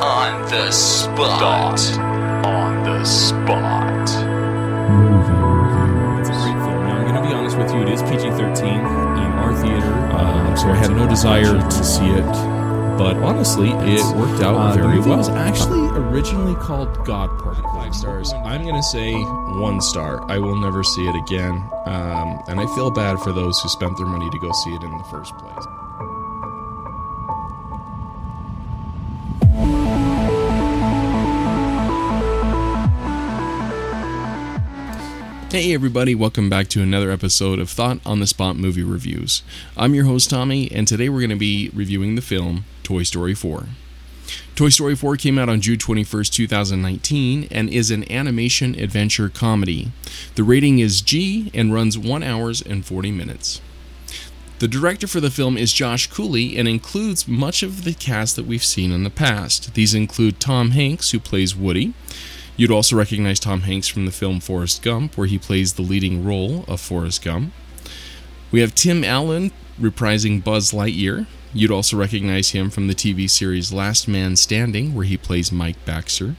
on the spot. On the spot. It's a great film. Now, I'm going to be honest with you, it is PG 13 in our theater, uh, so I had no desire to see it. But honestly, it worked out Uh, the very movie well. was actually originally called God Party. Five stars. I'm going to say one star. I will never see it again. Um, and I feel bad for those who spent their money to go see it in the first place. Hey everybody, welcome back to another episode of Thought on the Spot Movie Reviews. I'm your host Tommy, and today we're going to be reviewing the film Toy Story 4. Toy Story 4 came out on June 21st, 2019, and is an animation adventure comedy. The rating is G and runs 1 hours and 40 minutes. The director for the film is Josh Cooley and includes much of the cast that we've seen in the past. These include Tom Hanks, who plays Woody. You'd also recognize Tom Hanks from the film Forrest Gump, where he plays the leading role of Forrest Gump. We have Tim Allen reprising Buzz Lightyear. You'd also recognize him from the TV series Last Man Standing, where he plays Mike Baxter.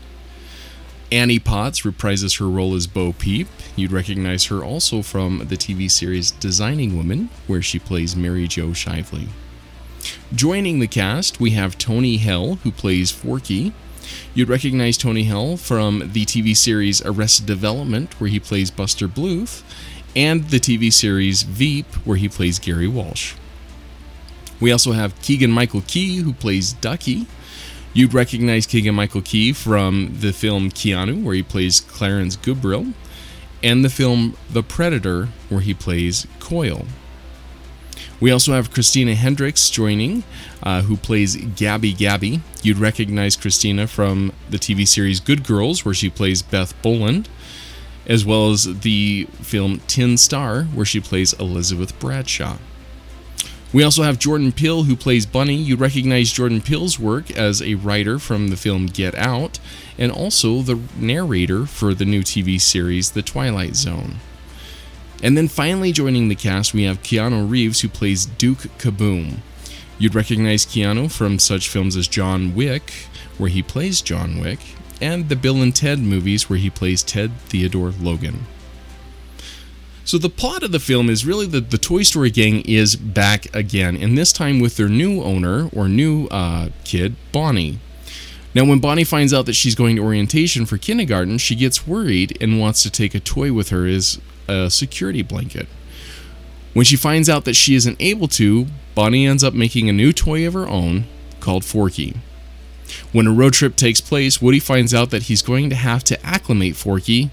Annie Potts reprises her role as Bo Peep. You'd recognize her also from the TV series Designing Woman, where she plays Mary Jo Shively. Joining the cast, we have Tony Hale, who plays Forky. You'd recognize Tony Hale from the TV series Arrested Development, where he plays Buster Bluth, and the TV series Veep, where he plays Gary Walsh. We also have Keegan Michael Key, who plays Ducky. You'd recognize Keegan Michael Key from the film Keanu, where he plays Clarence Goobril, and the film The Predator, where he plays Coyle. We also have Christina Hendricks joining, uh, who plays Gabby Gabby. You'd recognize Christina from the TV series Good Girls, where she plays Beth Boland, as well as the film Tin Star, where she plays Elizabeth Bradshaw. We also have Jordan Peele, who plays Bunny. You'd recognize Jordan Peele's work as a writer from the film Get Out, and also the narrator for the new TV series The Twilight Zone. And then finally joining the cast, we have Keanu Reeves, who plays Duke Kaboom. You'd recognize Keanu from such films as John Wick, where he plays John Wick, and the Bill and Ted movies, where he plays Ted Theodore Logan. So the plot of the film is really that the Toy Story gang is back again, and this time with their new owner or new uh, kid, Bonnie. Now, when Bonnie finds out that she's going to orientation for kindergarten, she gets worried and wants to take a toy with her as a security blanket. When she finds out that she isn't able to, Bonnie ends up making a new toy of her own called Forky. When a road trip takes place, Woody finds out that he's going to have to acclimate Forky,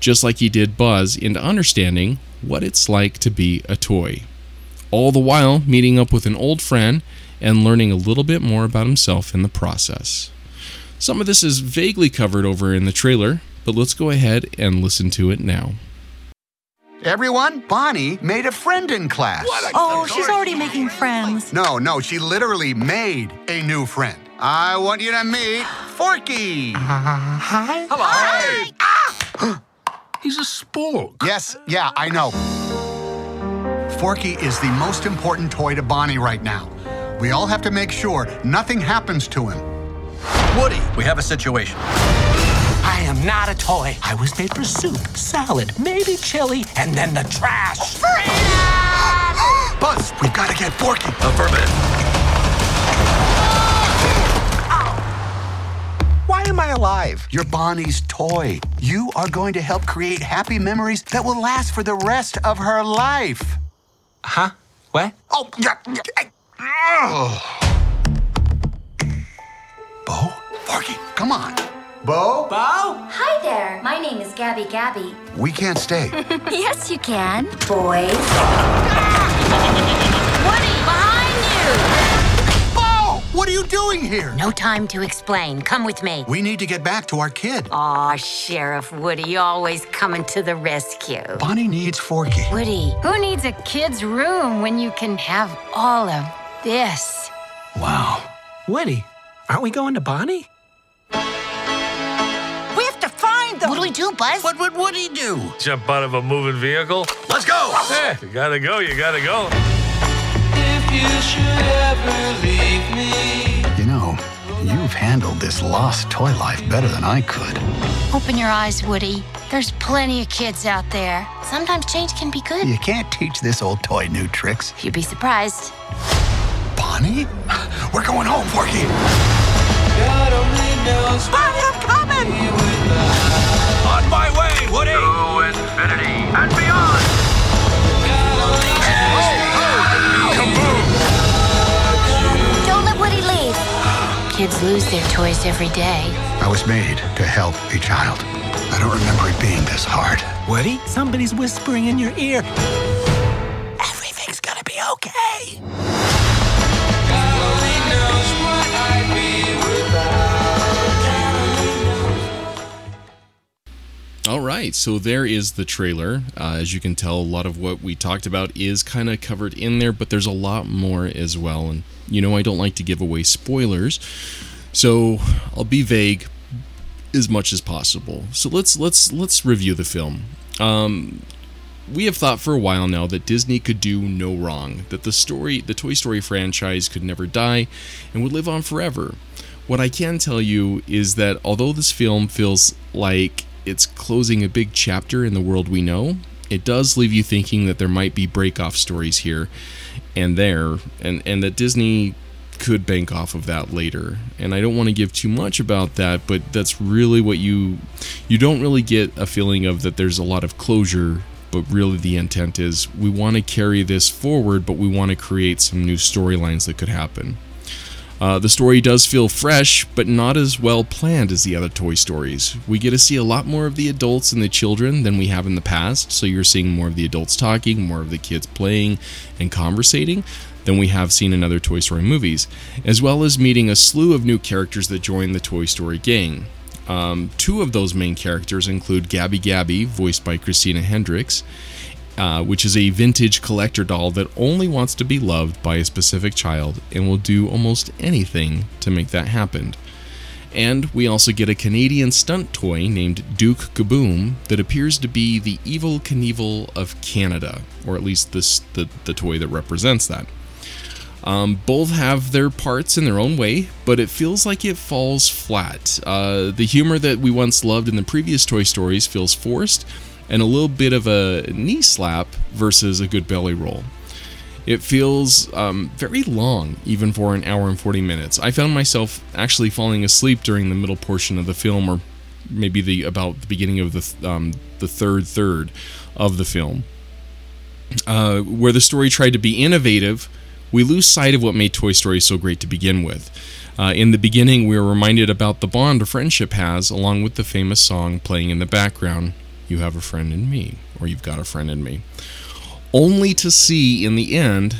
just like he did Buzz, into understanding what it's like to be a toy. All the while meeting up with an old friend and learning a little bit more about himself in the process. Some of this is vaguely covered over in the trailer, but let's go ahead and listen to it now. Everyone, Bonnie made a friend in class. Oh, she's already making friends. No, no, she literally made a new friend. I want you to meet Forky. Hi. Hello. He's a spork. Yes, yeah, I know. Forky is the most important toy to Bonnie right now. We all have to make sure nothing happens to him. Woody, we have a situation. I am not a toy. I was made for soup, salad, maybe chili, and then the trash. Buzz, we've got to get Forky. Affirmative. Why am I alive? You're Bonnie's toy. You are going to help create happy memories that will last for the rest of her life. Huh? What? Oh, yeah. yeah, I- Bo? Forky, come on. Bo? Bo? Hi there. My name is Gabby Gabby. We can't stay. Yes, you can. Boys. Woody, behind you! Bo! What are you doing here? No time to explain. Come with me. We need to get back to our kid. Aw, Sheriff Woody, always coming to the rescue. Bonnie needs Forky. Woody, who needs a kid's room when you can have all of this? Wow. Woody, aren't we going to Bonnie? What do we do, Buzz? What would Woody do? Jump out of a moving vehicle? Let's go. Eh, you gotta go, you gotta go. You know, You've handled this lost toy life better than I could. Open your eyes, Woody. There's plenty of kids out there. Sometimes change can be good. You can't teach this old toy new tricks. You'd be surprised. Bonnie? We're going home, Forky. Bonnie, I'm coming! On my way, Woody! To infinity and beyond. Don't let Woody leave. Kids lose their toys every day. I was made to help a child. I don't remember it being this hard. Woody, somebody's whispering in your ear. Everything's gonna be okay. All right, so there is the trailer. Uh, as you can tell, a lot of what we talked about is kind of covered in there, but there's a lot more as well. And you know, I don't like to give away spoilers, so I'll be vague as much as possible. So let's let's let's review the film. Um, we have thought for a while now that Disney could do no wrong, that the story, the Toy Story franchise could never die and would live on forever. What I can tell you is that although this film feels like it's closing a big chapter in the world we know, it does leave you thinking that there might be break-off stories here and there, and, and that Disney could bank off of that later. And I don't want to give too much about that, but that's really what you you don't really get a feeling of that there's a lot of closure, but really the intent is we want to carry this forward, but we want to create some new storylines that could happen. Uh, the story does feel fresh, but not as well planned as the other Toy Stories. We get to see a lot more of the adults and the children than we have in the past, so you're seeing more of the adults talking, more of the kids playing and conversating than we have seen in other Toy Story movies, as well as meeting a slew of new characters that join the Toy Story gang. Um, two of those main characters include Gabby Gabby, voiced by Christina Hendricks, uh, which is a vintage collector doll that only wants to be loved by a specific child and will do almost anything to make that happen. And we also get a Canadian stunt toy named Duke Kaboom that appears to be the Evel Knievel of Canada, or at least this the, the toy that represents that. Um, both have their parts in their own way, but it feels like it falls flat. Uh, the humor that we once loved in the previous Toy Stories feels forced, and a little bit of a knee slap versus a good belly roll. It feels um, very long, even for an hour and 40 minutes. I found myself actually falling asleep during the middle portion of the film, or maybe the about the beginning of the th- um, the third third of the film, uh, where the story tried to be innovative. We lose sight of what made Toy Story so great to begin with. Uh, in the beginning, we are reminded about the bond a friendship has, along with the famous song playing in the background, You Have a Friend in Me, or You've Got a Friend in Me. Only to see in the end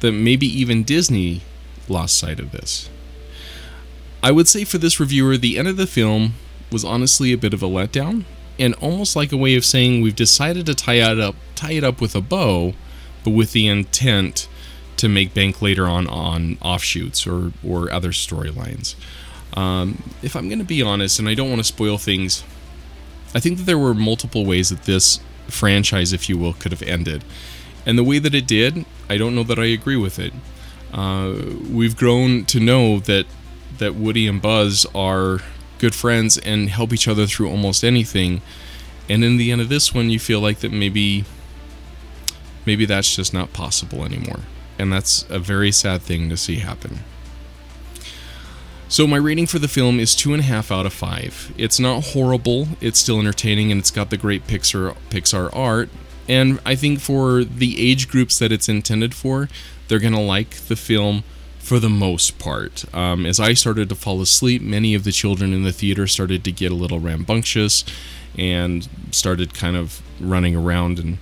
that maybe even Disney lost sight of this. I would say for this reviewer, the end of the film was honestly a bit of a letdown, and almost like a way of saying we've decided to tie it up, tie it up with a bow, but with the intent to make bank later on on offshoots or or other storylines. Um, if I'm going to be honest, and I don't want to spoil things, I think that there were multiple ways that this franchise, if you will, could have ended, and the way that it did, I don't know that I agree with it. Uh, we've grown to know that that Woody and Buzz are good friends and help each other through almost anything, and in the end of this one, you feel like that maybe maybe that's just not possible anymore and that's a very sad thing to see happen. So my rating for the film is two and a half out of five. It's not horrible. It's still entertaining, and it's got the great Pixar Pixar art. And I think for the age groups that it's intended for, they're gonna like the film for the most part. Um, as I started to fall asleep, many of the children in the theater started to get a little rambunctious, and started kind of running around and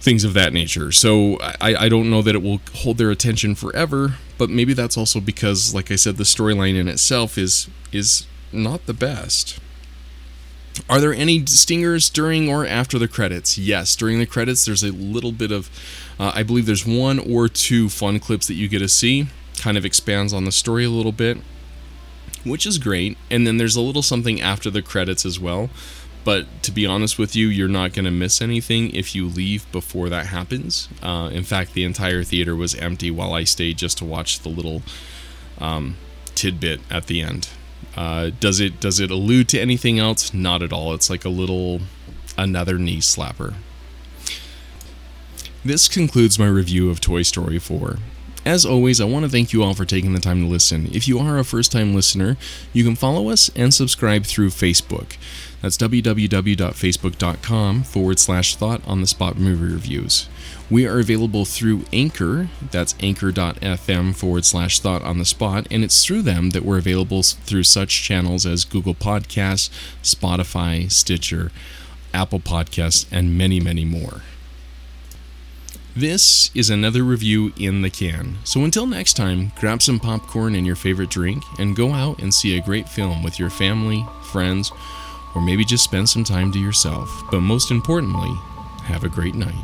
things of that nature. So I, I don't know that it will hold their attention forever, but maybe that's also because, like I said, the storyline in itself is is not the best. Are there any stingers during or after the credits? Yes, during the credits, there's a little bit of, uh, I believe there's one or two fun clips that you get to see. Kind of expands on the story a little bit, which is great. And then there's a little something after the credits as well but to be honest with you, you're not going to miss anything if you leave before that happens. Uh, in fact, the entire theater was empty while I stayed just to watch the little um, tidbit at the end. Uh, does it does it allude to anything else? Not at all. It's like a little another knee slapper. This concludes my review of Toy Story 4. As always, I want to thank you all for taking the time to listen. If you are a first time listener, you can follow us and subscribe through Facebook. That's www.facebook.com forward slash thought on the spot movie reviews. We are available through Anchor, that's anchor.fm forward slash thought on the spot, and it's through them that we're available through such channels as Google Podcasts, Spotify, Stitcher, Apple Podcasts, and many, many more. This is another review in the can. So until next time, grab some popcorn and your favorite drink and go out and see a great film with your family, friends, or maybe just spend some time to yourself. But most importantly, have a great night.